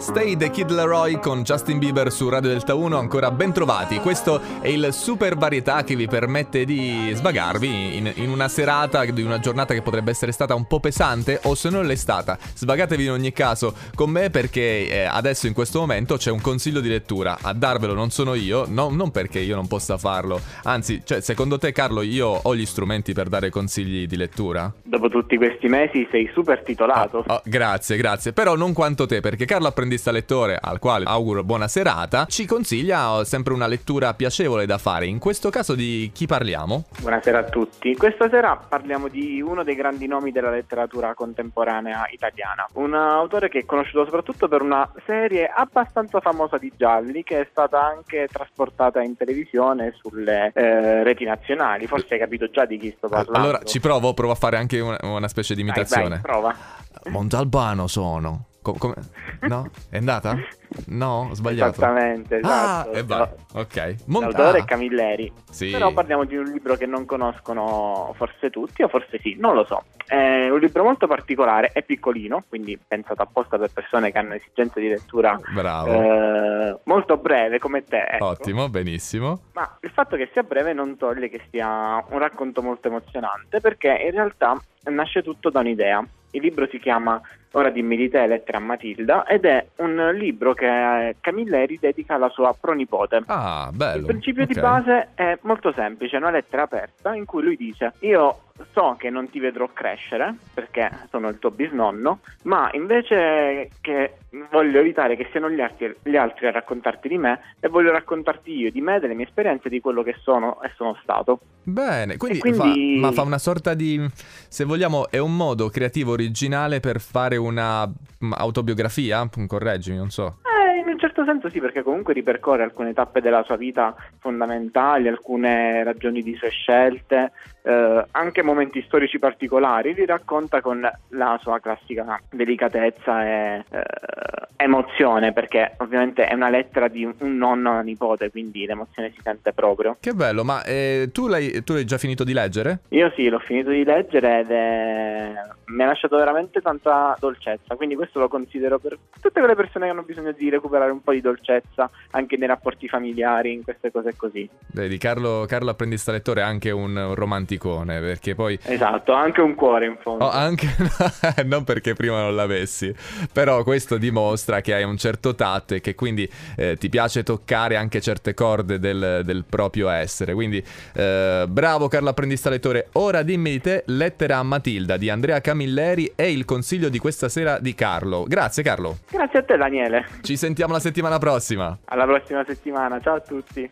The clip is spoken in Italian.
Stay the Kid Leroy con Justin Bieber su Radio Delta 1, ancora ben trovati. Questo è il super varietà che vi permette di svagarvi in, in, una serata di una giornata che potrebbe essere stata un po' pesante o se non l'è stata. Svagatevi in ogni caso con me perché eh, adesso in questo momento c'è un consiglio di lettura. A darvelo non sono io, no, non perché io non possa farlo. Anzi, cioè, secondo te Carlo io ho gli strumenti per dare consigli di lettura? Dopo tutti questi mesi sei super titolato. Oh, oh, grazie, grazie. Però non quanto te perché Carlo apprende apprendista lettore, al quale auguro buona serata, ci consiglia sempre una lettura piacevole da fare. In questo caso di chi parliamo? Buonasera a tutti. Questa sera parliamo di uno dei grandi nomi della letteratura contemporanea italiana, un autore che è conosciuto soprattutto per una serie abbastanza famosa di gialli che è stata anche trasportata in televisione sulle eh, reti nazionali. Forse hai capito già di chi sto parlando. Allora ci provo, provo a fare anche una, una specie di imitazione. Vai, vai, prova. Montalbano sono. Com- com- no? È andata? No, ho sbagliato. Esattamente, esatto. Ah, e vai. Ok. Mont- L'autore è Camilleri. Sì. Però parliamo di un libro che non conoscono forse tutti o forse sì, non lo so. È un libro molto particolare, è piccolino, quindi pensato apposta per persone che hanno esigenze di lettura eh, molto breve come te. Ecco. Ottimo, benissimo. Ma il fatto che sia breve non toglie che sia un racconto molto emozionante perché in realtà nasce tutto da un'idea. Il libro si chiama Ora dimmi di te, lettera a Matilda, ed è un libro che Camilleri dedica alla sua pronipote. Ah, bello. Il principio okay. di base è molto semplice, è una lettera aperta in cui lui dice io so che non ti vedrò crescere perché sono il tuo bisnonno, ma invece che voglio evitare che siano gli altri, gli altri, a raccontarti di me e voglio raccontarti io di me, delle mie esperienze, di quello che sono e sono stato. Bene, quindi, quindi... Fa, ma fa una sorta di, se vogliamo, è un modo creativo originale per fare una mm, autobiografia? Correggimi, non so. Certo senso sì, perché comunque ripercorre alcune tappe della sua vita fondamentali, alcune ragioni di sue scelte, eh, anche momenti storici particolari, li racconta con la sua classica delicatezza e eh, emozione, perché ovviamente è una lettera di un nonno a una nipote, quindi l'emozione si sente proprio. Che bello, ma eh, tu, l'hai, tu l'hai già finito di leggere? Io sì, l'ho finito di leggere ed è... mi ha lasciato veramente tanta dolcezza, quindi questo lo considero per tutte quelle persone che hanno bisogno di recuperare un po' di dolcezza anche nei rapporti familiari, in queste cose così. Vedi, Carlo, Carlo Apprendista Lettore è anche un romantico romanticone, perché poi... Esatto, anche un cuore in fondo. Oh, anche... non perché prima non l'avessi, però questo dimostra che hai un certo tatto e che quindi eh, ti piace toccare anche certe corde del, del proprio essere. Quindi eh, bravo Carlo Apprendista Lettore. Ora dimmi di te, lettera a Matilda di Andrea Camilleri e il consiglio di questa sera di Carlo. Grazie Carlo. Grazie a te Daniele. Ci sentiamo la settimana prossima. Alla prossima settimana, ciao a tutti.